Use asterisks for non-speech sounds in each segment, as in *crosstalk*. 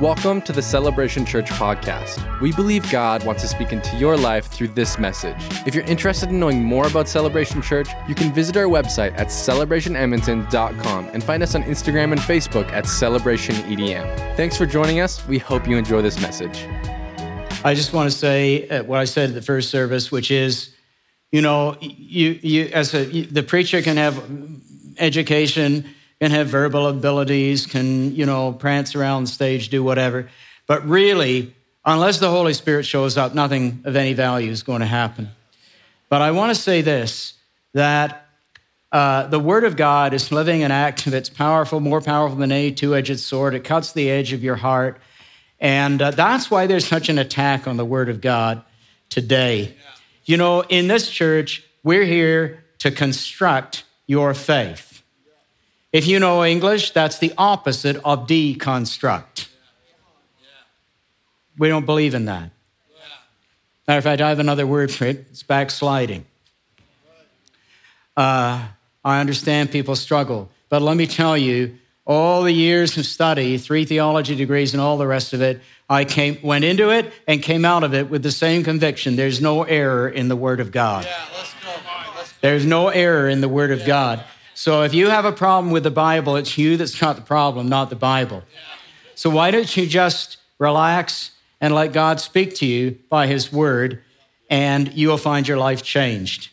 Welcome to the Celebration Church podcast. We believe God wants to speak into your life through this message. If you're interested in knowing more about Celebration Church, you can visit our website at celebrationedmonton.com and find us on Instagram and Facebook at celebrationedm. Thanks for joining us. We hope you enjoy this message. I just want to say uh, what I said at the first service, which is, you know, you, you as a, the preacher can have education can have verbal abilities, can, you know, prance around the stage, do whatever. But really, unless the Holy Spirit shows up, nothing of any value is going to happen. But I want to say this that uh, the Word of God is living and active. It's powerful, more powerful than any two edged sword. It cuts the edge of your heart. And uh, that's why there's such an attack on the Word of God today. You know, in this church, we're here to construct your faith. If you know English, that's the opposite of deconstruct. We don't believe in that. Matter of fact, I have another word for it it's backsliding. Uh, I understand people struggle, but let me tell you, all the years of study, three theology degrees, and all the rest of it, I came, went into it and came out of it with the same conviction there's no error in the Word of God. Yeah, let's go. let's go. There's no error in the Word of yeah. God. So if you have a problem with the Bible, it's you that's got the problem, not the Bible. So why don't you just relax and let God speak to you by His Word, and you will find your life changed.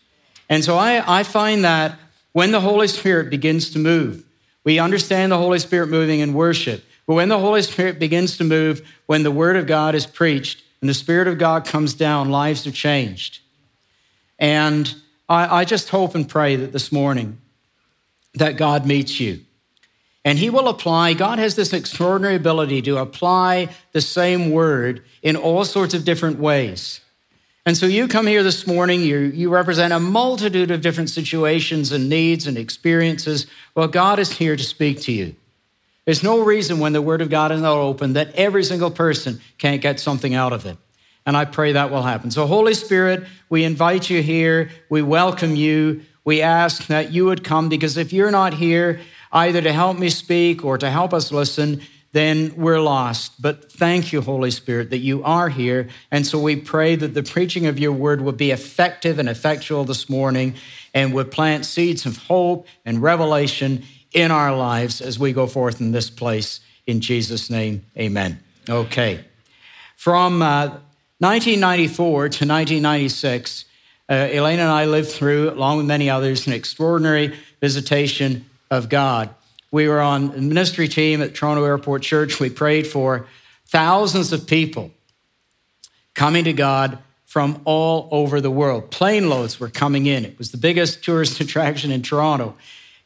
And so I, I find that when the Holy Spirit begins to move, we understand the Holy Spirit moving in worship. But when the Holy Spirit begins to move, when the Word of God is preached and the Spirit of God comes down, lives are changed. And I, I just hope and pray that this morning that God meets you. And he will apply, God has this extraordinary ability to apply the same word in all sorts of different ways. And so you come here this morning, you, you represent a multitude of different situations and needs and experiences. Well, God is here to speak to you. There's no reason when the Word of God is not open that every single person can't get something out of it. And I pray that will happen. So, Holy Spirit, we invite you here. We welcome you we ask that you would come because if you're not here, either to help me speak or to help us listen, then we're lost. But thank you, Holy Spirit, that you are here. And so we pray that the preaching of your word would be effective and effectual this morning and would plant seeds of hope and revelation in our lives as we go forth in this place. In Jesus' name, amen. Okay. From uh, 1994 to 1996, uh, Elaine and I lived through, along with many others, an extraordinary visitation of God. We were on a ministry team at Toronto Airport Church. We prayed for thousands of people coming to God from all over the world. Plane loads were coming in. It was the biggest tourist *laughs* attraction in Toronto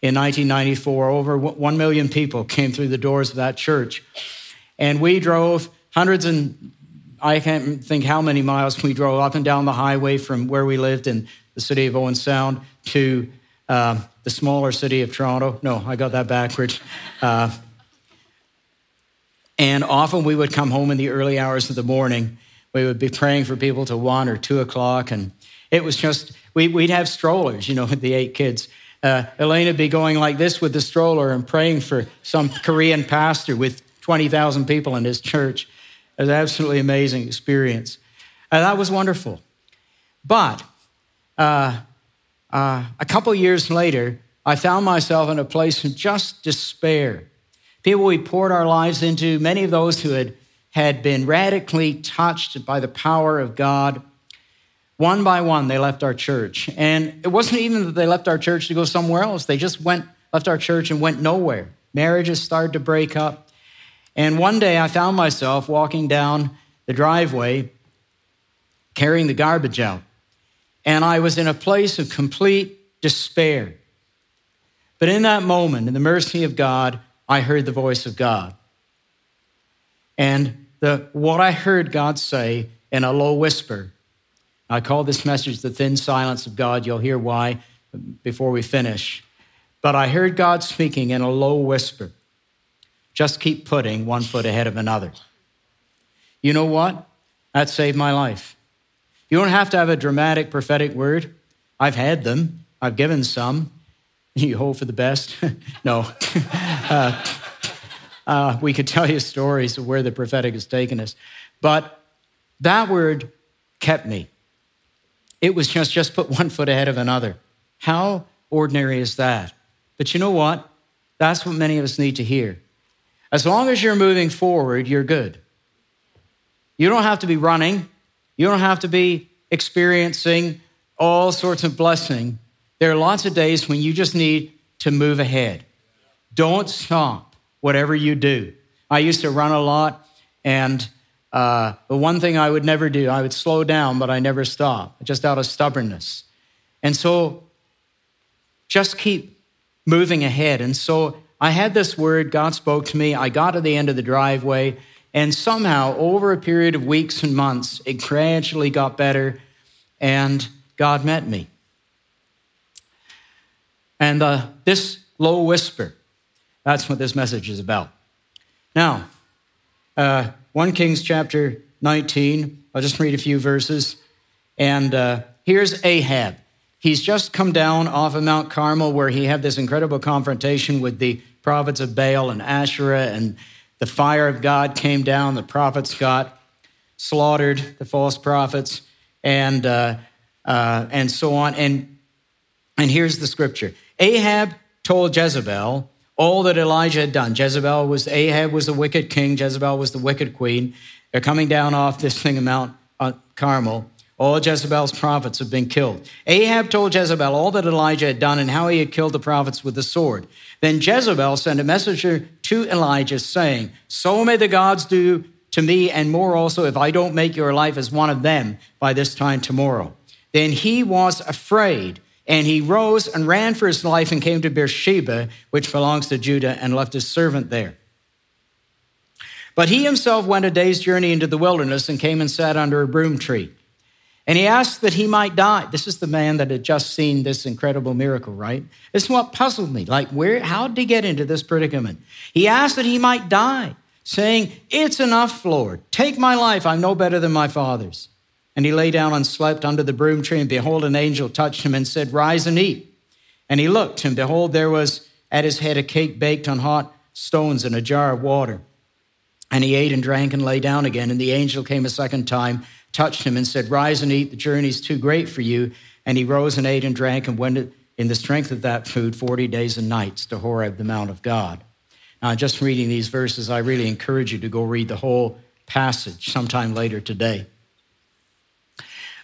in 1994. Over 1 million people came through the doors of that church. And we drove hundreds and I can't think how many miles we drove up and down the highway from where we lived in the city of Owen Sound to uh, the smaller city of Toronto. No, I got that backwards. Uh, and often we would come home in the early hours of the morning. We would be praying for people to one or two o'clock. And it was just, we, would have strollers, you know, with the eight kids. Uh, Elaine would be going like this with the stroller and praying for some Korean pastor with 20,000 people in his church. Was absolutely amazing experience. And that was wonderful. But uh, uh, a couple years later, I found myself in a place of just despair. People we poured our lives into, many of those who had, had been radically touched by the power of God, one by one, they left our church. And it wasn't even that they left our church to go somewhere else, they just went, left our church and went nowhere. Marriages started to break up. And one day I found myself walking down the driveway carrying the garbage out. And I was in a place of complete despair. But in that moment, in the mercy of God, I heard the voice of God. And the, what I heard God say in a low whisper, I call this message the thin silence of God. You'll hear why before we finish. But I heard God speaking in a low whisper. Just keep putting one foot ahead of another. You know what? That saved my life. You don't have to have a dramatic prophetic word. I've had them, I've given some. *laughs* You hope for the best? *laughs* no. *laughs* uh, Uh, we could tell you stories of where the prophetic has taken us. But that word kept me. It was just, just put one foot ahead of another. How ordinary is that? But you know what? That's what many of us need to hear. As long as you're moving forward, you're good. You don't have to be running, you don't have to be experiencing all sorts of blessing. There are lots of days when you just need to move ahead. Don't stop, whatever you do. I used to run a lot, and uh, the one thing I would never do, I would slow down, but I never stop, just out of stubbornness. And so just keep moving ahead. And so I had this word, God spoke to me. I got to the end of the driveway, and somehow, over a period of weeks and months, it gradually got better, and God met me. And uh, this low whisper, that's what this message is about. Now, uh, 1 Kings chapter 19, I'll just read a few verses. And uh, here's Ahab. He's just come down off of Mount Carmel where he had this incredible confrontation with the prophets of Baal and Asherah, and the fire of God came down. The prophets got slaughtered, the false prophets, and, uh, uh, and so on. And, and here's the scripture Ahab told Jezebel all that Elijah had done. Jezebel was, Ahab was the wicked king, Jezebel was the wicked queen. They're coming down off this thing of Mount uh, Carmel. All Jezebel's prophets have been killed. Ahab told Jezebel all that Elijah had done and how he had killed the prophets with the sword. Then Jezebel sent a messenger to Elijah saying, So may the gods do to me and more also if I don't make your life as one of them by this time tomorrow. Then he was afraid and he rose and ran for his life and came to Beersheba, which belongs to Judah, and left his servant there. But he himself went a day's journey into the wilderness and came and sat under a broom tree. And he asked that he might die. This is the man that had just seen this incredible miracle, right? This is what puzzled me. Like, where, how did he get into this predicament? He asked that he might die, saying, It's enough, Lord. Take my life. I'm no better than my father's. And he lay down and slept under the broom tree, and behold, an angel touched him and said, Rise and eat. And he looked, and behold, there was at his head a cake baked on hot stones and a jar of water. And he ate and drank and lay down again. And the angel came a second time touched him and said, Rise and eat, the journey is too great for you. And he rose and ate and drank and went in the strength of that food 40 days and nights to Horeb, the Mount of God. Now, just reading these verses, I really encourage you to go read the whole passage sometime later today.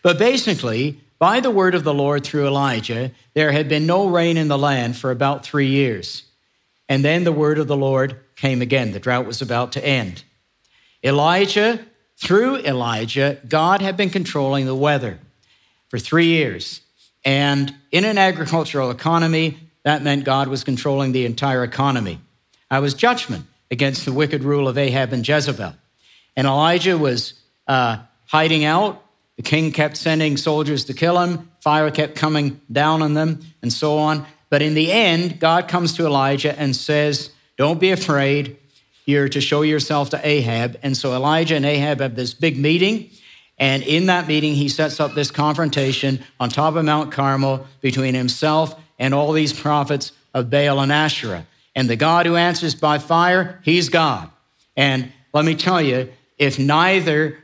But basically, by the word of the Lord through Elijah, there had been no rain in the land for about three years. And then the word of the Lord came again. The drought was about to end. Elijah through Elijah, God had been controlling the weather for three years. And in an agricultural economy, that meant God was controlling the entire economy. I was judgment against the wicked rule of Ahab and Jezebel. And Elijah was uh, hiding out. The king kept sending soldiers to kill him. Fire kept coming down on them, and so on. But in the end, God comes to Elijah and says, Don't be afraid. You're to show yourself to Ahab. And so Elijah and Ahab have this big meeting. And in that meeting, he sets up this confrontation on top of Mount Carmel between himself and all these prophets of Baal and Asherah. And the God who answers by fire, he's God. And let me tell you, if neither,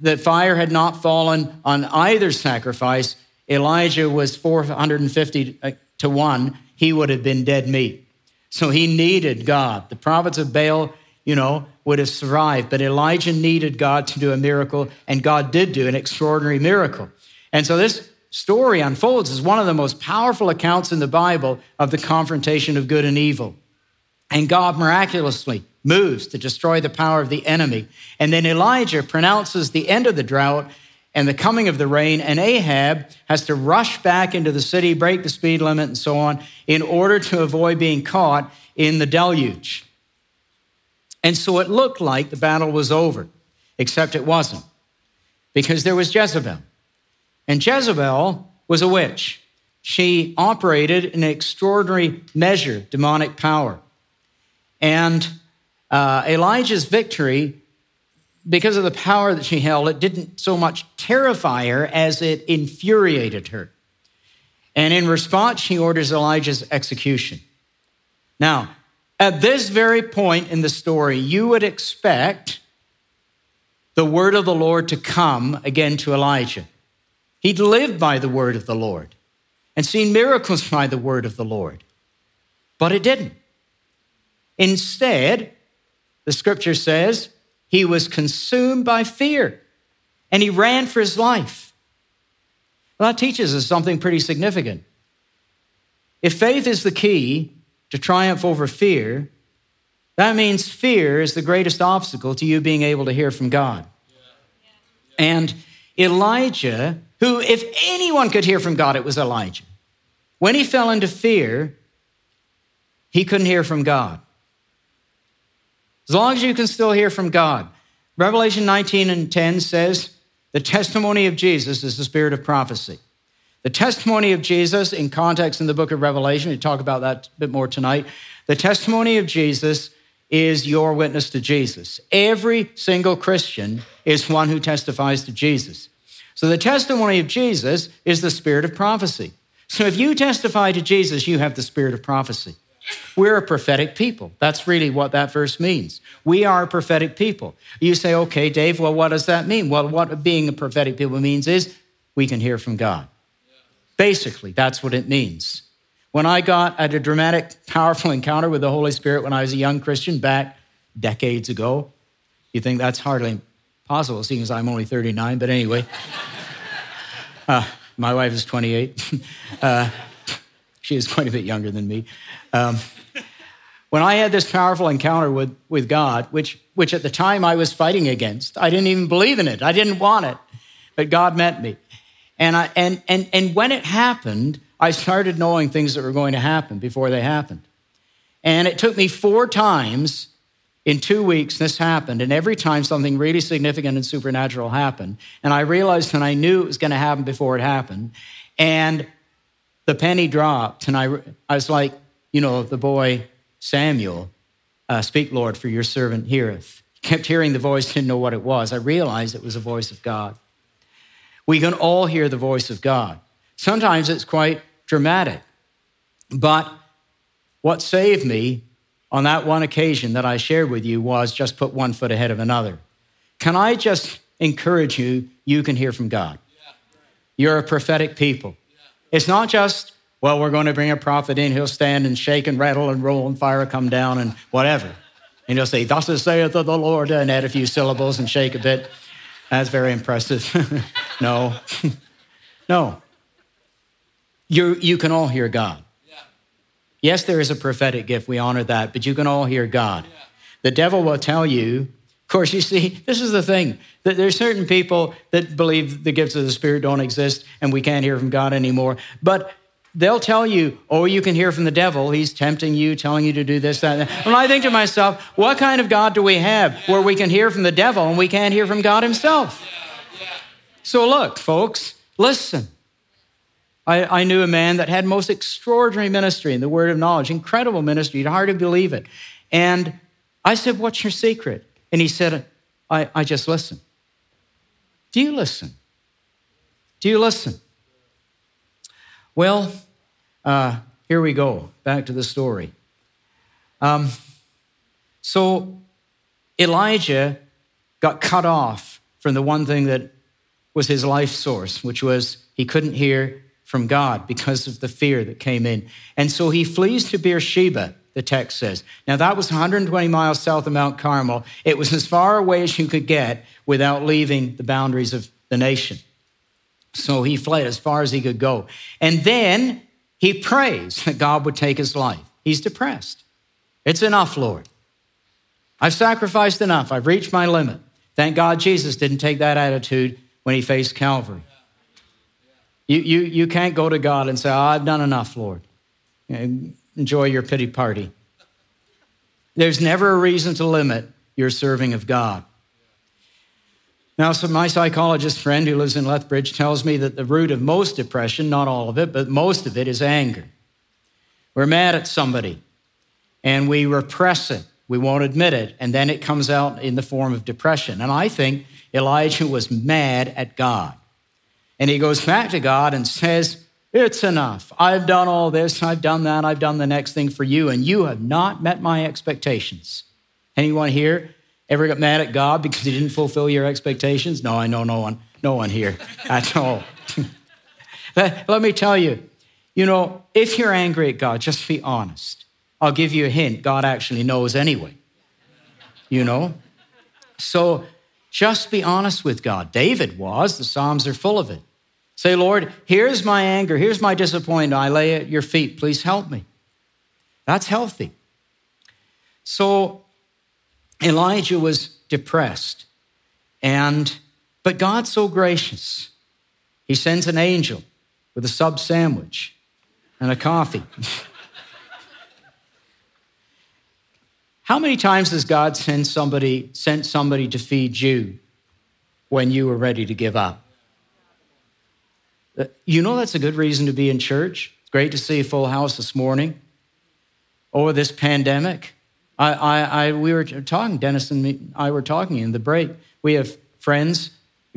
the fire had not fallen on either sacrifice, Elijah was 450 uh, to 1, he would have been dead meat. So he needed God. The prophets of Baal you know, would have survived. But Elijah needed God to do a miracle, and God did do an extraordinary miracle. And so this story unfolds as one of the most powerful accounts in the Bible of the confrontation of good and evil. And God miraculously moves to destroy the power of the enemy. And then Elijah pronounces the end of the drought and the coming of the rain, and Ahab has to rush back into the city, break the speed limit, and so on, in order to avoid being caught in the deluge. And so it looked like the battle was over, except it wasn't, because there was Jezebel. And Jezebel was a witch. She operated in an extraordinary measure, demonic power. And uh, Elijah's victory, because of the power that she held, it didn't so much terrify her as it infuriated her. And in response, she orders Elijah's execution. Now, At this very point in the story, you would expect the word of the Lord to come again to Elijah. He'd lived by the word of the Lord and seen miracles by the word of the Lord, but it didn't. Instead, the scripture says he was consumed by fear and he ran for his life. Well, that teaches us something pretty significant. If faith is the key to triumph over fear, that means fear is the greatest obstacle to you being able to hear from God. And Elijah, who, if anyone could hear from God, it was Elijah. When he fell into fear, he couldn't hear from God. As long as you can still hear from God. Revelation 19 and 10 says, the testimony of Jesus is the spirit of prophecy. The testimony of Jesus, in context in the book of Revelation, we talk about that a bit more tonight. The testimony of Jesus is your witness to Jesus. Every single Christian is one who testifies to Jesus. So the testimony of Jesus is the spirit of prophecy. So if you testify to Jesus, you have the spirit of prophecy. We're a prophetic people. That's really what that verse means. We are a prophetic people. You say, okay, Dave, well, what does that mean? Well, what being a prophetic people means is we can hear from God. Basically, that's what it means. When I got at a dramatic, powerful *laughs* encounter with the Holy Spirit when I was a young Christian back decades ago, you think that's hardly possible, seeing as I'm only 39, but anyway. *laughs* Uh, my wife is 28. *laughs* uh, she is quite a bit younger than me. Um, when I had this powerful encounter with, with God, which, which at the time I was fighting against, I didn't even believe in it. I didn't want it, but God met me. And, I, and, and, and when it happened, I started knowing things that were going to happen before they happened. And it took me four times in two weeks this happened. And every time something really significant and supernatural happened. And I realized and I knew it was going to happen before it happened. And the penny dropped, and I, I was like, you know, the boy Samuel, uh, speak, Lord, for your servant heareth. Kept hearing the voice, didn't know what it was. I realized it was the voice of God. We can all hear the voice of God. Sometimes it's quite dramatic. But what saved me on that one occasion that I shared with you was just put one foot ahead of another. Can I just encourage you? You can hear from God. You're a prophetic people. It's not just, well, we're going to bring a prophet in, he'll stand and shake and rattle and roll and fire come down and whatever. And he'll say, Thus saith the Lord, and add a few syllables and shake a bit. That's very impressive. *laughs* no. *laughs* no. You, you can all hear God. Yes, there is a prophetic gift. We honor that, but you can all hear God. The devil will tell you, of course, you see, *laughs* this is the thing that there's certain people that believe the gifts of the Spirit don't exist and we can't hear from God anymore. But they'll tell you, oh, you can hear from the devil. He's tempting you, telling you to do this, that, and that. Well, I think to myself, what kind of God do we have where we can hear from the devil and we can't hear from God himself? So, look, folks, listen. I, I knew a man that had most extraordinary ministry in the word of knowledge, incredible ministry. You'd hardly believe it. And I said, What's your secret? And he said, I, I just listen. Do you listen? Do you listen? Well, uh, here we go. Back to the story. Um, so Elijah got cut off from the one thing that was his life source, which was he couldn't hear from God because of the fear that came in. And so he flees to Beersheba, the text says. Now, that was 120 miles south of Mount Carmel. It was as far away as you could get without leaving the boundaries of the nation. So he fled as far as he could go. And then he prays that God would take his life. He's depressed. It's enough, Lord. I've sacrificed enough. I've reached my limit. Thank God Jesus didn't take that attitude when he faced Calvary. You, you, you can't go to God and say, oh, I've done enough, Lord. Enjoy your pity party. There's never a reason to limit your serving of God. Now, so my psychologist friend who lives in Lethbridge tells me that the root of most depression, not all of it, but most of it is anger. We're mad at somebody and we repress it. We won't admit it. And then it comes out in the form of depression. And I think Elijah was mad at God. And he goes back to God and says, It's enough. I've done all this, I've done that, I've done the next thing for you, and you have not met my expectations. Anyone here ever got mad at God because he didn't fulfill your expectations? No, I know no one, no one here at all. *laughs* Let me tell you, you know, if you're angry at God, just be honest. I'll give you a hint God actually knows anyway. You know? So just be honest with God. David was, the Psalms are full of it. Say, Lord, here's my anger, here's my disappointment. I lay at your feet. Please help me. That's healthy. So Elijah was depressed. And but God's so gracious. He sends an angel with a sub sandwich and a coffee. *laughs* How many times has God sent somebody, sent somebody to feed you when you were ready to give up? Uh, you know that's a good reason to be in church. It's great to see a full house this morning. Or this pandemic, I, I, I, we were talking, Dennis and me, I were talking in the break. We have friends,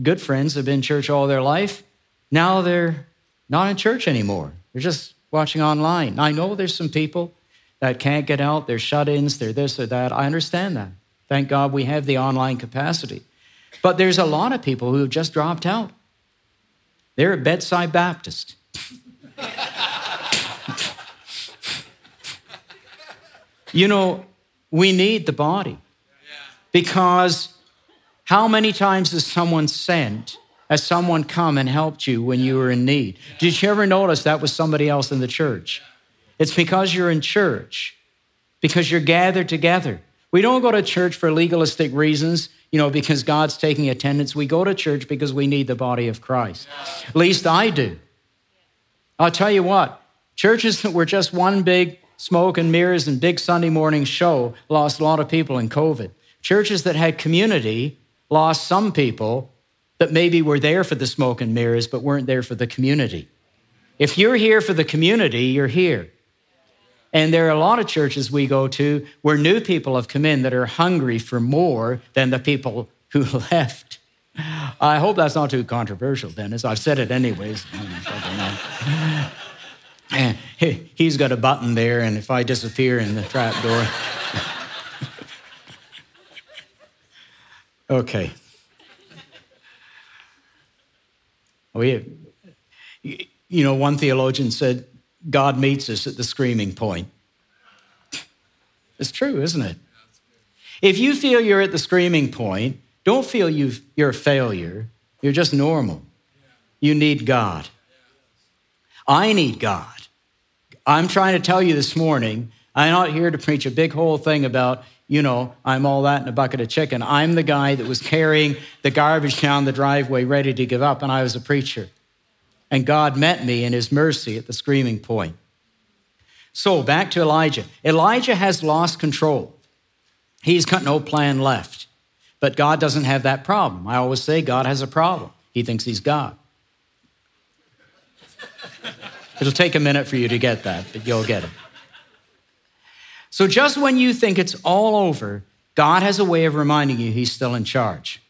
good friends, have been in church all their life. Now they're not in church anymore. They're just watching online. I know there's some people that can't get out, they're shut ins, they're this or that. I understand that. Thank God we have the online capacity. But there's a lot of people who have just dropped out. They're a bedside Baptist. you know, we need the body because how many times has someone sent, has someone come and helped you when you were in need? Did you ever notice that was somebody else in the church? It's because you're in church, because you're gathered together. We don't go to church for legalistic reasons, you know, because God's taking attendance. We go to church because we need the body of Christ. At least I do. I'll tell you what, churches that *laughs* were just one big smoke and mirrors and big Sunday morning show lost a lot of people in COVID. Churches that had community lost some people that maybe were there for the smoke and mirrors but weren't there for the community. If you're here for the community, you're here. And there are a lot of churches we go to where new people have come in that are hungry for more than the people who *laughs* left. I hope that's not too controversial, Dennis. I've said it anyways. *laughs* Eh, he's got a button there, and if I disappear in the trap door. *laughs* okay. Oh, we, you know, one theologian said God meets us at the screaming point. It's true, isn't it? If you feel you're at the screaming point, don't feel you are a failure. You're just normal. You need God. I need God. I'm trying to tell you this morning, I'm not here to preach a big whole thing about, you know, I'm all that in a bucket of chicken. I'm the guy that was carrying the garbage down the driveway ready to give up, and I was a preacher. And God met me in his mercy at the screaming point. So back to Elijah. Elijah has lost control. He's got no plan left. But God doesn't have that problem. I always say God has a problem. He thinks he's God. It'll take a minute for you to get that, but you'll get it. So just when you think it's all over, God has a way of reminding you he's still in charge.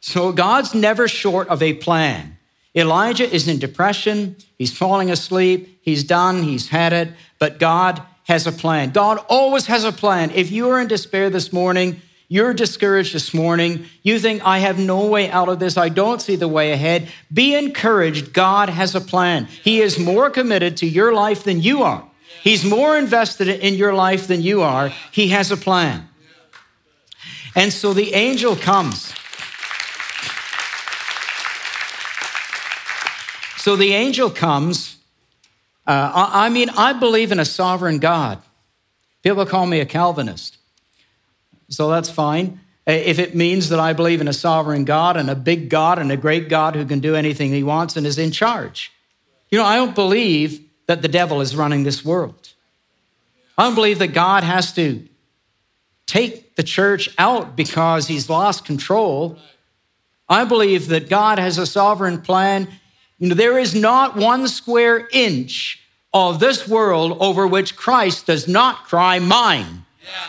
So God's never short of a plan. Elijah is in depression. He's falling asleep. He's done. He's had it. But God has a plan. God always has a plan. If you are in despair this morning, you're discouraged this morning, you think, I have no way out of this, I don't see the way ahead, be encouraged. God has a plan. He is more committed to your life than you are. He's more invested in your life than you are. He has a plan. And so the angel comes. So the angel comes. Uh, I, I mean, I believe in a sovereign God. People call me a Calvinist. So that's fine. If it means that I believe in a sovereign God and a big God and a great God who can do anything he wants and is in charge. You know, I don't believe that the devil is running this world. I don't believe that God has to take the church out because he's lost control. I believe that God has a sovereign plan you know, there is not one square inch of this world over which Christ does not cry, Mine. Yeah.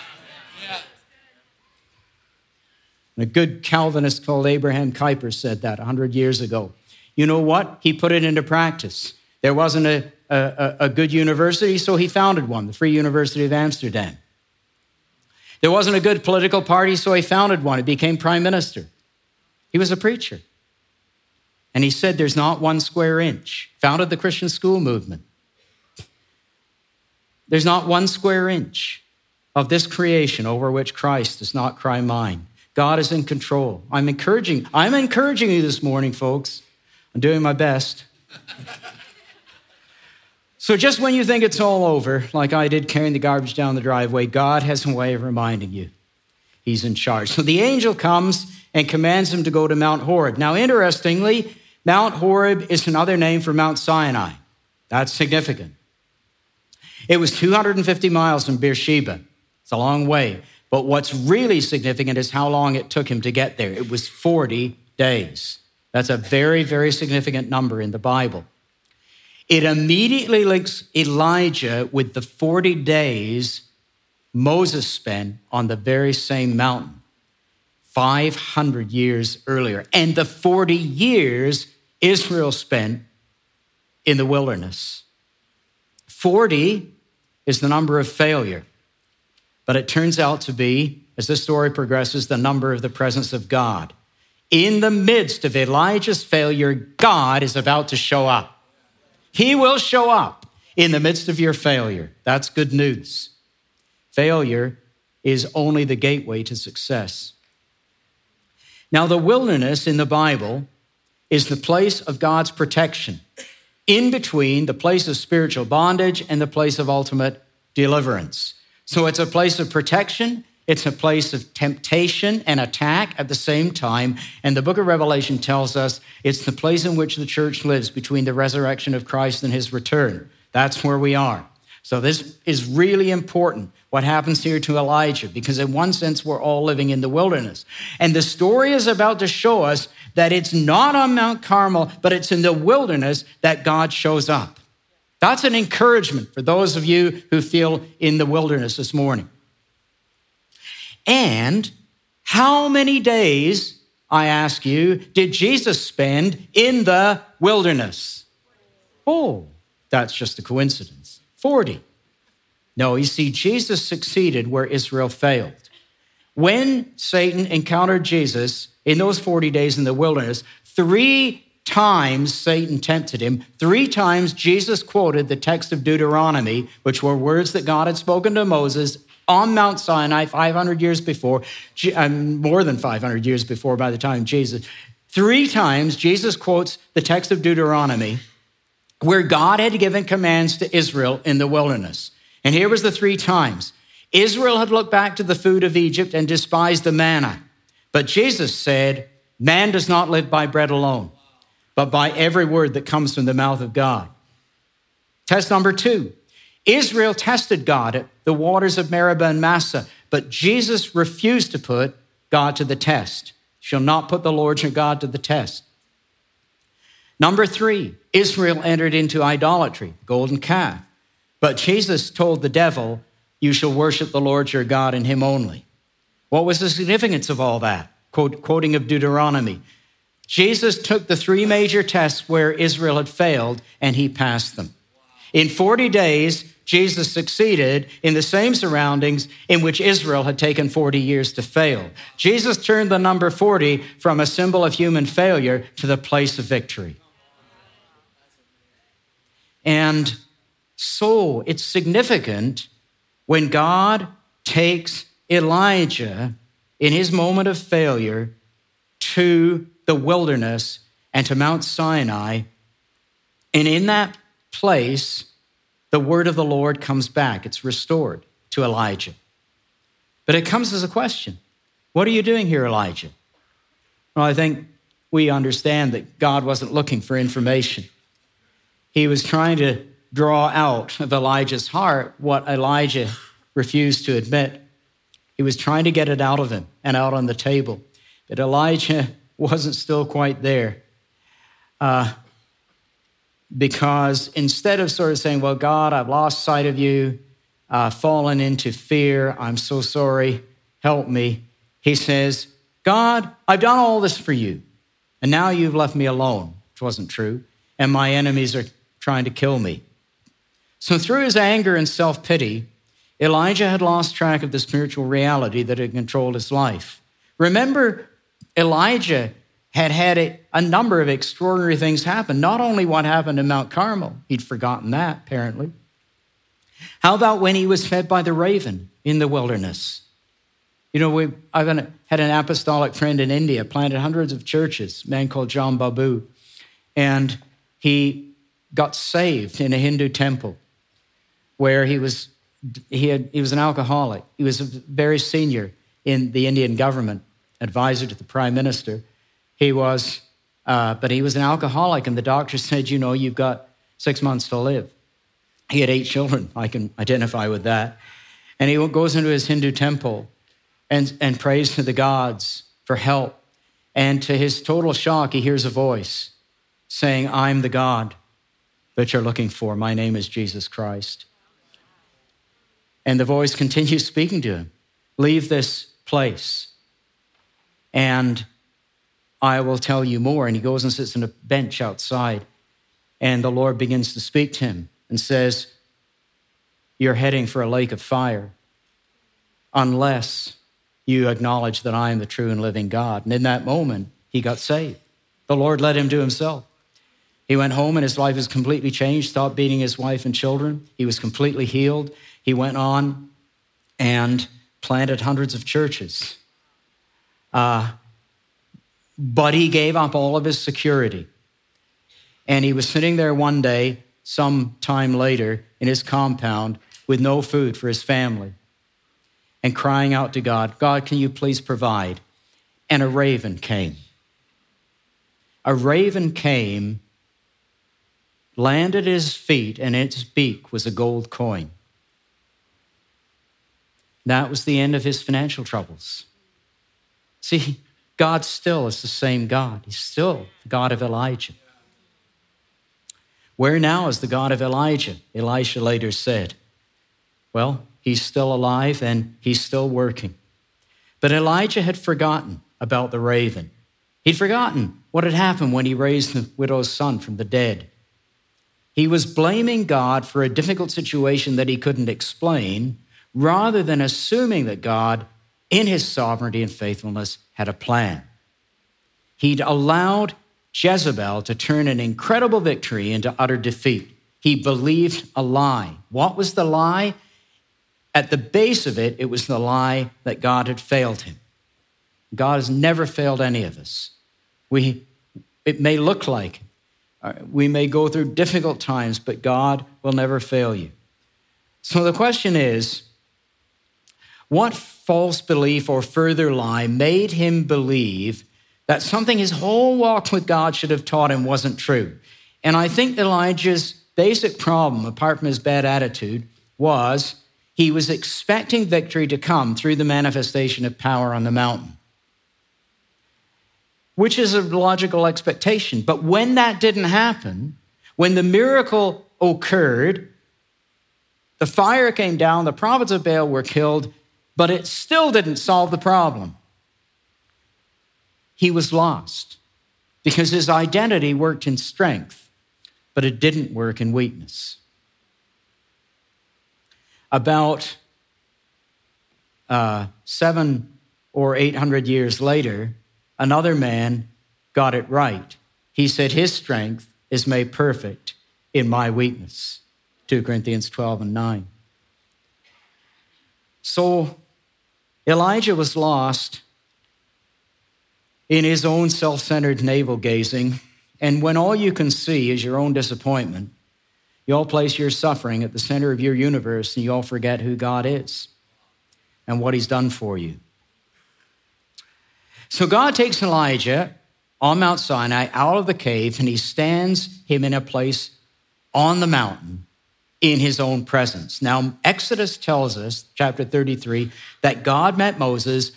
A good Calvinist called Abraham Kuyper said that 100 years ago. You know what? He put it into practice. There wasn't a, a, a good university, so he founded one, the Free University of Amsterdam. There wasn't a good political party, so he founded one. He became prime minister. He was a preacher. And he said, There's not one square inch. Founded the Christian school movement. There's not one square inch of this creation over which Christ does not cry mine. God is in control. I'm encouraging, I'm encouraging you this morning, folks. I'm doing my best. *laughs* So, just when you think it's all over, like I did carrying the garbage down the driveway, God has a way of reminding you He's in charge. So the angel comes and commands him to go to Mount Horeb. Now, interestingly, Mount Horeb is another name for Mount Sinai. That's significant. It was 250 miles from Beersheba. It's a long way. But what's really significant is how long it took him to get there. It was 40 days. That's a very, very significant number in the Bible. It immediately links Elijah with the 40 days Moses spent on the very same mountain 500 years earlier, and the 40 years Israel spent in the wilderness. 40 is the number of failure, but it turns out to be, as this story progresses, the number of the presence of God. In the midst of Elijah's failure, God is about to show up. He will show up in the midst of your failure. That's good news. Failure is only the gateway to success. Now, the wilderness in the Bible is the place of God's protection, in between the place of spiritual bondage and the place of ultimate deliverance. So it's a place of protection it's a place of temptation and attack at the same time. And the book of Revelation tells us it's the place in which the church lives between the resurrection of Christ and his return. That's where we are. So, this is really important what happens here to Elijah, because in one sense, we're all living in the wilderness. And the story is about to show us that it's not on Mount Carmel, but it's in the wilderness that God shows up. That's an encouragement for those of you who feel in the wilderness this morning. And how many days, I ask you, did Jesus spend in the wilderness? Oh, that's just a coincidence. 40. No, you see, Jesus succeeded where Israel failed. When Satan encountered Jesus in those 40 days in the wilderness, three times Satan tempted him. Three times Jesus quoted the text of Deuteronomy, which were words that God had spoken to Moses on Mount Sinai 500 years before, um, more than 500 years before by the time Jesus. Three times Jesus quotes the text of Deuteronomy where God had given commands to Israel in the wilderness. And here was the three times. Israel had looked back to the food of Egypt and despised the manna. But Jesus said, Man does not live by bread alone, but by every word that comes from the mouth of God. Test number two Israel tested God at the waters of Meribah and Massah, but Jesus refused to put God to the test. Shall not put the Lord your God to the test. Number three, Israel entered into idolatry, golden calf. But Jesus told the devil, You shall worship the Lord your God and him only. What was the significance of all that? Quote, quoting of Deuteronomy. Jesus took the three major tests where Israel had failed and he passed them. In 40 days, Jesus succeeded in the same surroundings in which Israel had taken 40 years to fail. Jesus turned the number 40 from a symbol of human failure to the place of victory. And so it's significant when God takes Elijah in his moment of failure to the wilderness and to Mount Sinai. And in that place, the word of the Lord comes back. It's restored to Elijah. But it comes as a question What are you doing here, Elijah? Well, I think we understand that God wasn't looking for information. He was trying to draw out of Elijah's heart what Elijah refused to admit. He was trying to get it out of him and out on the table. But Elijah *laughs* wasn't still quite there. Uh, because instead of sort of saying, Well, God, I've lost sight of you, uh, fallen into fear, I'm so sorry, help me, he says, God, I've done all this for you, and now you've left me alone, which wasn't true, and my enemies are trying to kill me. So, through his anger and self pity, Elijah had lost track of the spiritual reality that had controlled his life. Remember, Elijah had had a, a, number of extraordinary things happen. Not only what happened in Mount Carmel, he'd forgotten that, apparently. How about when he was fed by the raven in the wilderness? You know, we, I've had an apostolic friend in India, planted hundreds of churches, a man called John Babu, and he got saved in a Hindu temple where he was he, had, he was an alcoholic. He was a very senior in the Indian government, advisor to the prime minister. He was, uh, but he was an alcoholic, and the doctor *laughs* said, you know, you've got six months to live. He had eight children. *laughs* I can identify with that. And he goes into his Hindu temple and, and prays to the gods for help. And to his total shock, he hears a voice saying, I'm the God that you're looking for. My name is Jesus Christ. And the voice continues speaking to him Leave this place, and I will tell you more. And he goes and sits on a bench outside, and the Lord begins to speak to him and says, You're heading for a lake of fire unless you acknowledge that I am the true and living God. And in that moment, he got saved. The Lord led him to himself. He went home and his life was completely changed, stopped beating his wife and children. He was completely healed. He went on and planted hundreds of churches. Uh, but he gave up all of his security. And he was sitting there one day, some time later, in his compound with no food for his family and crying out to God, God, can you please provide? And a raven came. A raven came, landed at his feet, and its beak was a gold coin. That was the end of his financial troubles. See, God still is the same God. He's still the God of Elijah. Where now is the God of Elijah? Elisha later said. Well, he's still alive and he's still working. But Elijah had forgotten about the raven. He'd forgotten what had happened when he raised the widow's son from the dead. He was blaming God for a difficult situation that he couldn't explain rather than assuming that God, in his sovereignty and faithfulness, had a plan. He'd allowed Jezebel to turn an incredible victory into utter defeat. He believed a lie. What was the lie? At the base of it, it was the lie that God had failed him. God has never failed any of us. We, it may look like uh, we may go through difficult times, but God will never fail you. So the question is what false belief or further lie made him believe that something his whole walk with God should have taught him wasn't true? And I think Elijah's basic problem, apart from his bad attitude, was he was expecting victory to come through the manifestation of power on the mountain, which is a logical expectation. But when that didn't happen, when the miracle occurred, the fire came down, the prophets of Baal were killed, but it still didn't solve the problem. He was lost because his identity worked in strength, but it didn't work in weakness. About uh, seven or eight hundred years later, another man got it right. He said, His strength is made perfect in my weakness. 2 Corinthians 12 and 9. So Elijah was lost in his own self centered navel gazing. And when all you can see is your own disappointment, you all place your suffering at the center of your universe and you all forget who God is and what he's done for you. So God takes Elijah on Mount Sinai out of the cave and he stands him in a place on the mountain in his own presence. Now, Exodus tells us, chapter 33, that God met Moses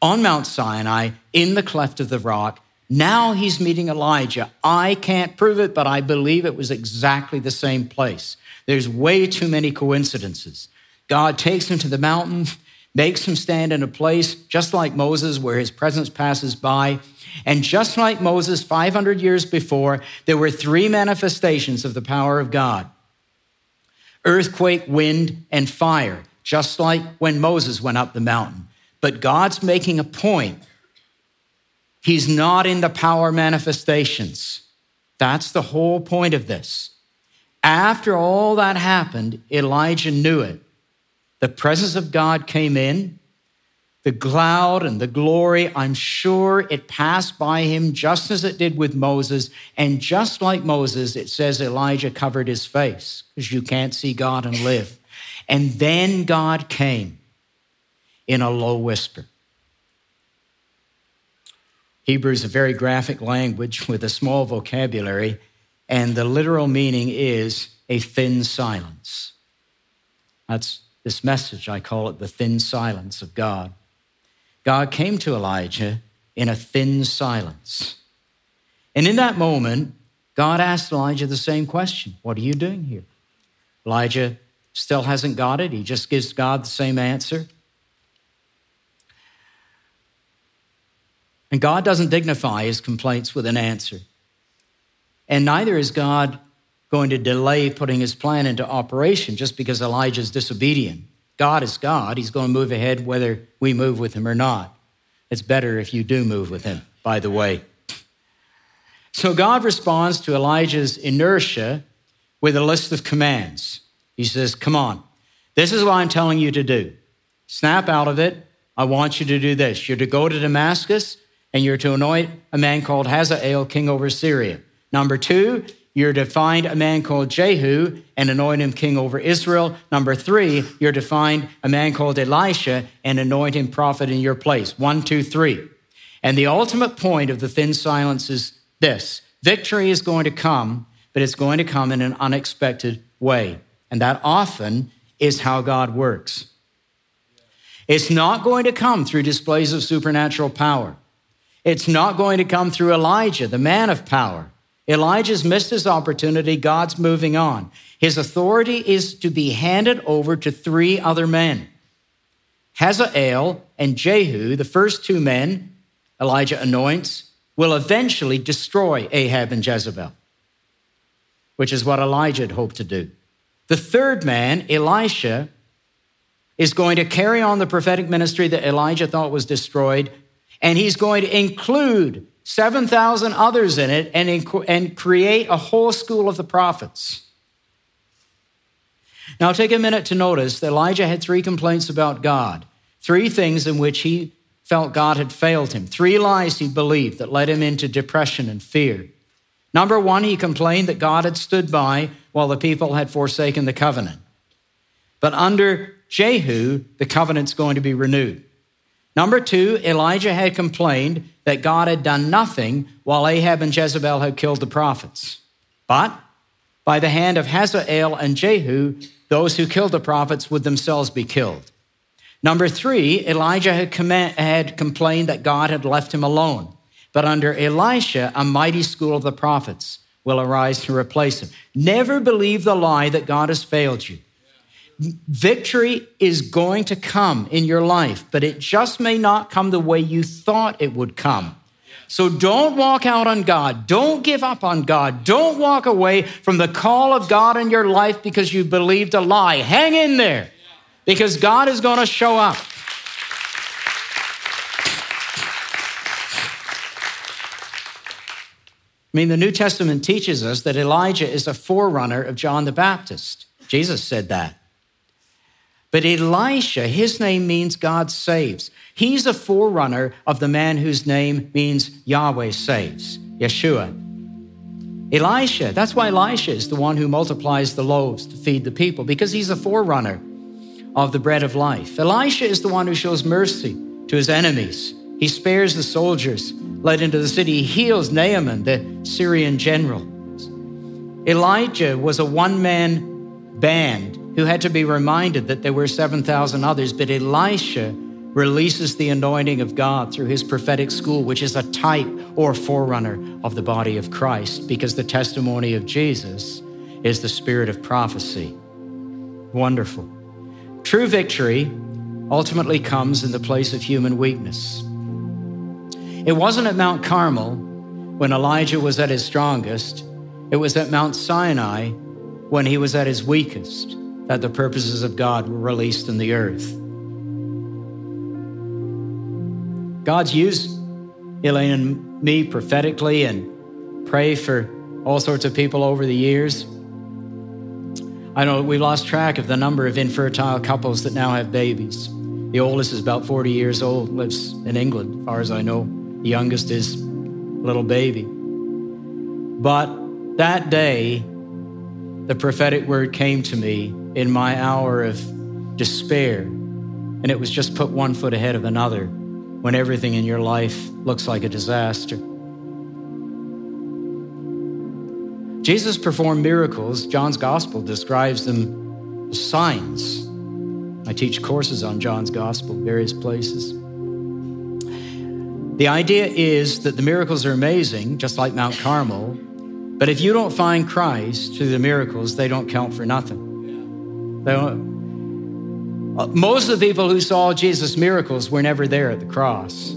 on Mount Sinai in the cleft of the rock. Now he's meeting Elijah. I can't prove it, but I believe it was exactly the same place. There's way too many coincidences. God takes him to the mountain. makes him stand in a place just like Moses where his presence passes by. And just like Moses 500 years before, there were three manifestations of the power of God earthquake, wind, and fire, just like when Moses went up the mountain. But God's making a point. He's not in the power manifestations. That's the whole point of this. After all that happened, Elijah knew it. The presence of God came in, the cloud and the glory, I'm sure it passed by him just as it did with Moses. And just like Moses, it says Elijah covered his face because you can't see God and live. And then God came in a low whisper. Hebrew is a very graphic language with a small vocabulary, and the literal meaning is a thin silence. That's this message. I call it the thin silence of God. God came to Elijah in a thin silence. And in that moment, God asked Elijah the same question What are you doing here? Elijah still hasn't got it. He just gives God the same answer. And God doesn't dignify his complaints with an answer. And neither is God going to delay putting his plan into operation just because Elijah's disobedient. God is God. He's going to move ahead whether we move with him or not. It's better if you do move with him, by the way. So God responds to Elijah's inertia with a list of commands. He says, Come on, this is what I'm telling you to do. Snap out of it. I want you to do this. You're to go to Damascus and you're to anoint a man called Hazael, king over Syria. Number two, you're to find a man called Jehu and anoint him king over Israel. Number three, you're to find a man called Elisha and anoint him prophet in your place. One, two, three. And the ultimate point of the thin silence is this victory is going to come, but it's going to come in an unexpected way. And that often is how God works. It's not going to come through displays of supernatural power. It's not going to come through Elijah, the man of power. Elijah's missed his opportunity. God's moving on. His authority is to be handed over to three other men Hazael and Jehu, the first two men Elijah anoints, will eventually destroy Ahab and Jezebel, which is what Elijah had hoped to do. The third man, Elisha, is going to carry on the prophetic ministry that Elijah thought was destroyed, and he's going to include 7,000 others in it, and, and create a whole school of the prophets. Now, take a minute to notice that Elijah had three complaints about God, three things in which he felt God had failed him, three lies he believed that led him into depression and fear. Number one, he complained that God had stood by while the people had forsaken the covenant. But under Jehu, the covenant's going to be renewed. Number two, Elijah had complained that God had done nothing while Ahab and Jezebel had killed the prophets. But by the hand of Hazael and Jehu, those who killed the prophets would themselves be killed. Number three, Elijah had, command, had complained that God had left him alone. But under Elisha, a mighty school of the prophets will arise to replace him. Never believe the lie that God has failed you. Victory is going to come in your life, but it just may not come the way you thought it would come. So don't walk out on God. Don't give up on God. Don't walk away from the call of God in your life because you believed a lie. Hang in there because God is going to show up. I mean, the New Testament teaches us that Elijah is a forerunner of John the Baptist. Jesus said that. But Elisha, his name means God saves. He's a forerunner of the man whose name means Yahweh saves, Yeshua. Elisha, that's why Elisha is the one who multiplies the loaves to feed the people, because he's a forerunner of the bread of life. Elisha is the one who shows mercy to his enemies. He spares the soldiers led into the city. He heals Naaman, the Syrian general. Elijah was a one man band who had to be reminded that there were 7,000 others, but Elisha releases the anointing of God through his prophetic school, which is a type or forerunner of the body of Christ, because the testimony of Jesus is the spirit of prophecy. Wonderful. True victory ultimately comes in the place of human weakness. It wasn't at Mount Carmel when Elijah was at his strongest, it was at Mount Sinai when he was at his weakest that the purposes of God were released in the earth. God's used Elaine and me prophetically and pray for all sorts of people over the years. I know we've lost track of the number of infertile couples that now have babies. The oldest is about 40 years old, lives in England, as far as I know. The youngest is a little baby. But that day, the prophetic word came to me in my hour of despair, and it was just put one foot ahead of another when everything in your life looks like a disaster. Jesus performed miracles. John's gospel describes them as signs. I teach courses on John's gospel, various places. The idea is that the miracles are amazing, just like Mount Carmel, but if you don't find Christ through the miracles, they don't count for nothing. Uh, most of the people who saw Jesus' miracles were never there at the cross.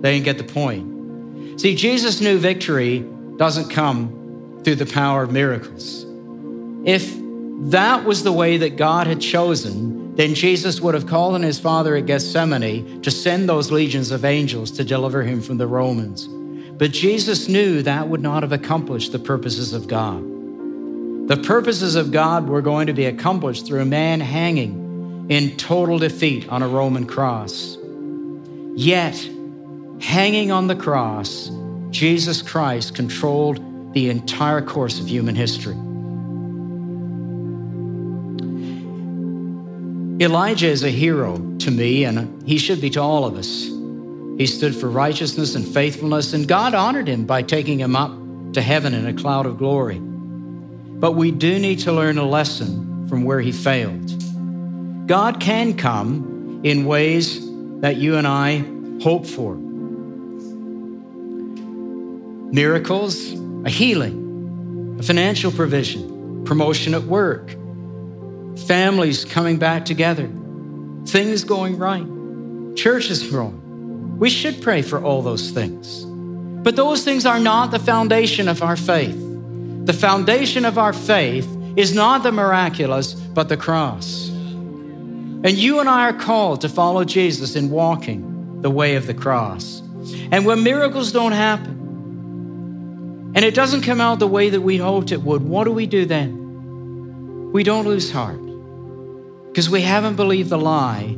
They didn't get the point. See, Jesus knew victory doesn't come through the power of miracles. If that was the way that God had chosen, then Jesus would have called on his Father at Gethsemane to send those legions of angels to deliver him from the Romans. But Jesus knew that would not have accomplished the purposes of God. The purposes of God were going to be accomplished through a man hanging in total defeat on a Roman cross. Yet, hanging on the cross, Jesus Christ controlled the entire course of human history. Elijah is a hero to me, and he should be to all of us. He stood for righteousness and faithfulness, and God honored him by taking him up to heaven in a cloud of glory. But we do need to learn a lesson from where he failed. God can come in ways that you and I hope for. Miracles, a healing, a financial provision, promotion at work, families coming back together, things going right, churches growing. We should pray for all those things. But those things are not the foundation of our faith. The foundation of our faith is not the miraculous, but the cross. And you and I are called to follow Jesus in walking the way of the cross. And when miracles don't happen, and it doesn't come out the way that we hoped it would, what do we do then? We don't lose heart because we haven't believed the lie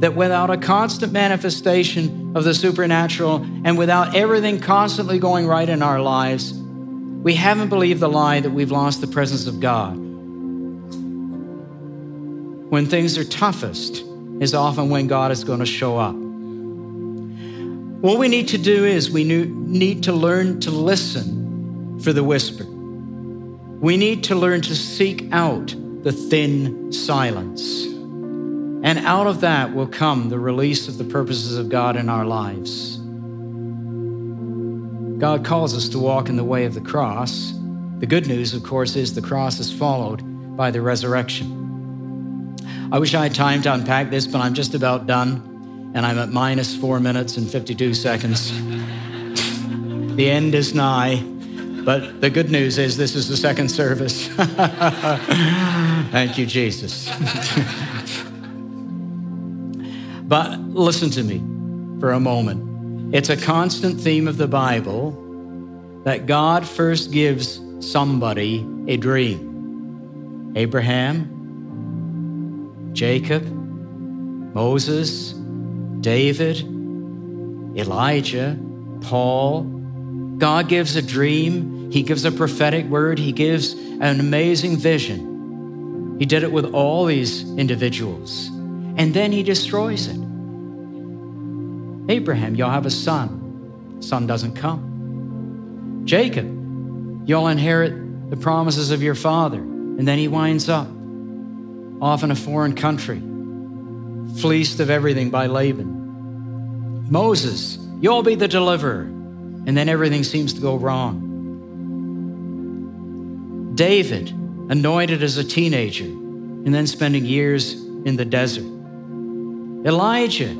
that without a constant manifestation of the supernatural and without everything constantly going right in our lives, we haven't believed the lie that we've lost the presence of God when things are toughest is often when God is going to show up. What we need to do is we need to learn to listen for the whisper. We need to learn to seek out the thin silence. And out of that will come the release of the purposes of God in our lives. God calls us to walk in the way of the cross. The good news, of course, is the cross is followed by the resurrection. I wish I had time to unpack this, but I'm just about done, and I'm at minus four minutes and 52 seconds. the end is nigh, but the good news is this is the second service. *laughs* Thank you, Jesus. *laughs* but listen to me for a moment. It's a constant theme of the Bible that God first gives somebody a dream. Abraham, Jacob, Moses, David, Elijah, Paul. God gives a dream, He gives a prophetic word, He gives an amazing vision. He did it with all these individuals, and then He destroys it. Abraham, you'll have a son. Son doesn't come. Jacob, you'll inherit the promises of your father, and then he winds up off in a foreign country, fleeced of everything by Laban. Moses, you'll be the deliverer. And then everything seems to go wrong. David, anointed as a teenager, and then spending years in the desert. Elijah,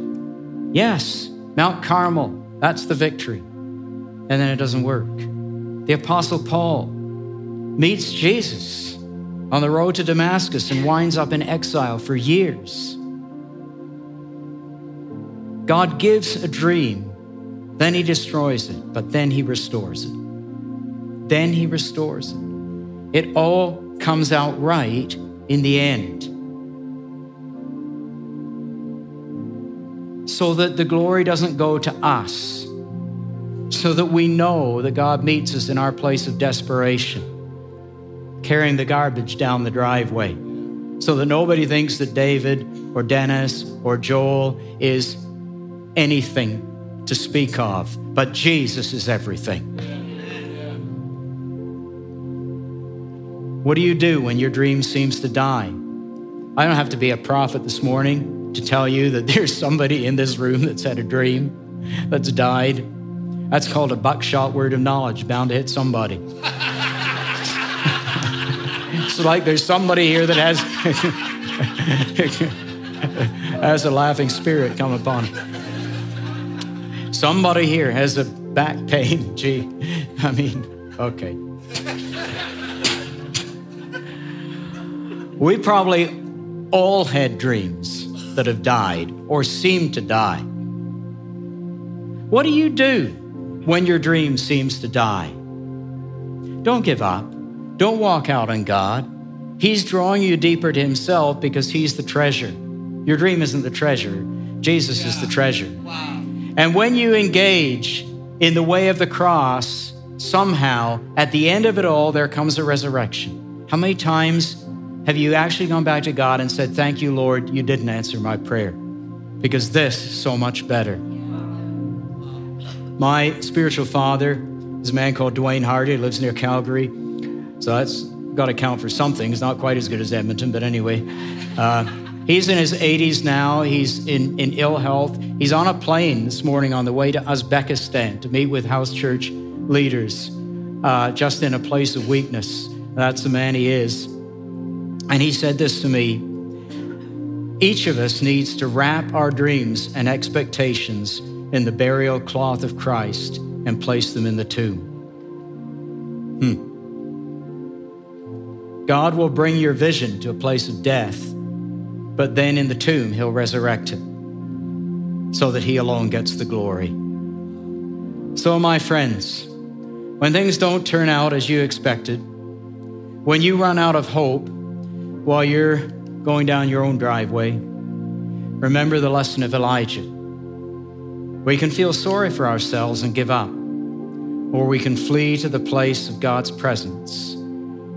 yes, Mount Carmel, that's the victory. And then it doesn't work. The Apostle Paul meets Jesus on the road to Damascus and winds up in exile for years. God gives a dream, then he destroys it, but then he restores it. Then he restores it. It all comes out right in the end. So that the glory doesn't go to us, so that we know that God meets us in our place of desperation, carrying the garbage down the driveway, so that nobody thinks that David or Dennis or Joel is anything to speak of, but Jesus is everything. What do you do when your dream seems to die? I don't have to be a prophet this morning to tell you that there's somebody in this room that's had a dream that's died. That's called a buckshot word of knowledge, bound to hit somebody. *laughs* it's like there's somebody here that has, *laughs* has a laughing spirit come upon. Somebody here has a back pain. *laughs* Gee, I mean, okay. We probably all had dreams that have died or seem to die. What do you do when your dream seems to die? Don't give up. Don't walk out on God. He's drawing you deeper to Himself because He's the treasure. Your dream isn't the treasure, Jesus yeah. is the treasure. Wow. And when you engage in the way of the cross, somehow, at the end of it all, there comes a resurrection. How many times have you actually gone back to God and said, Thank you, Lord, you didn't answer my prayer? Because this is so much better. My spiritual father is a man called Dwayne Hardy, he lives near Calgary. So that's got to count for something. It's not quite as good as Edmonton, but anyway. Uh, he's in his 80s now. He's in, in ill health. He's on a plane this morning on the way to Uzbekistan to meet with house church leaders, uh, just in a place of weakness. That's the man he is. And he said this to me each of us needs to wrap our dreams and expectations in the burial cloth of Christ and place them in the tomb. Hmm. God will bring your vision to a place of death, but then in the tomb, he'll resurrect it so that he alone gets the glory. So, my friends, when things don't turn out as you expected, when you run out of hope, while you're going down your own driveway, remember the lesson of Elijah. We can feel sorry for ourselves and give up, or we can flee to the place of God's presence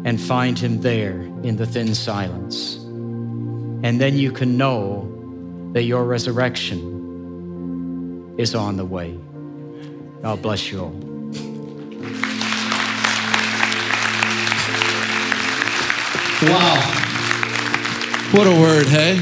and find Him there in the thin silence. And then you can know that your resurrection is on the way. God bless you all. Wow. What a word, hey?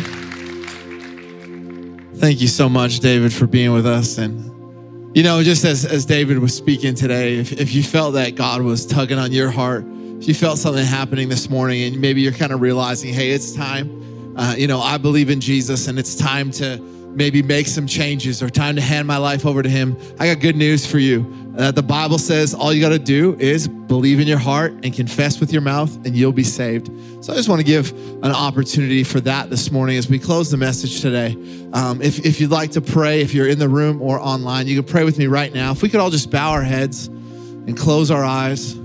Thank you so much, David, for being with us. And, you know, just as, as David was speaking today, if, if you felt that God was tugging on your heart, if you felt something happening this morning and maybe you're kind of realizing, hey, it's time, uh, you know, I believe in Jesus and it's time to maybe make some changes or time to hand my life over to Him, I got good news for you. Uh, the Bible says all you got to do is believe in your heart and confess with your mouth, and you'll be saved. So I just want to give an opportunity for that this morning as we close the message today. Um, if, if you'd like to pray, if you're in the room or online, you can pray with me right now. If we could all just bow our heads and close our eyes.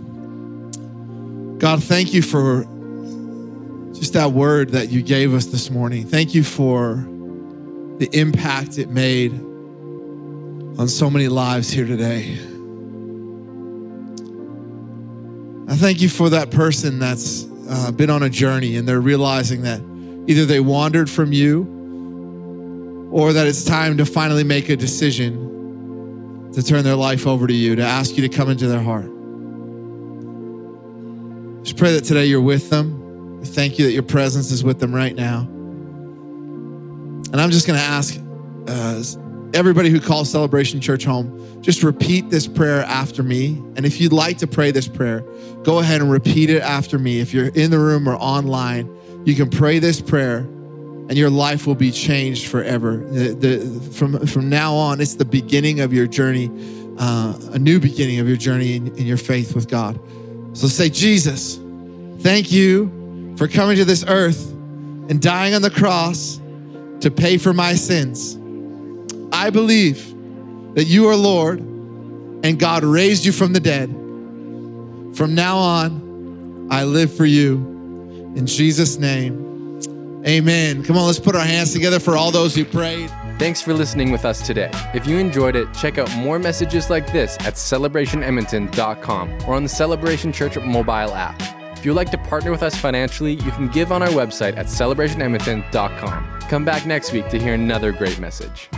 God, thank you for just that word that you gave us this morning. Thank you for the impact it made on so many lives here today. I thank you for that person that's uh, been on a journey and they're realizing that either they wandered from you or that it's time to finally make a decision to turn their life over to you, to ask you to come into their heart. Just pray that today you're with them. Thank you that your presence is with them right now. And I'm just going to ask uh, everybody who calls Celebration Church home, just repeat this prayer after me. And if you'd like to pray this prayer, go ahead and repeat it after me. If you're in the room or online, you can pray this prayer and your life will be changed forever. The, the, from, from now on, it's the beginning of your journey, uh, a new beginning of your journey in, in your faith with God. So say, Jesus, thank you for coming to this earth and dying on the cross to pay for my sins. I believe that you are Lord and God raised you from the dead. From now on, I live for you. In Jesus' name, amen. Come on, let's put our hands together for all those who prayed. Thanks for listening with us today. If you enjoyed it, check out more messages like this at celebrationedmonton.com or on the Celebration Church mobile app. If you'd like to partner with us financially, you can give on our website at celebrationedmonton.com. Come back next week to hear another great message.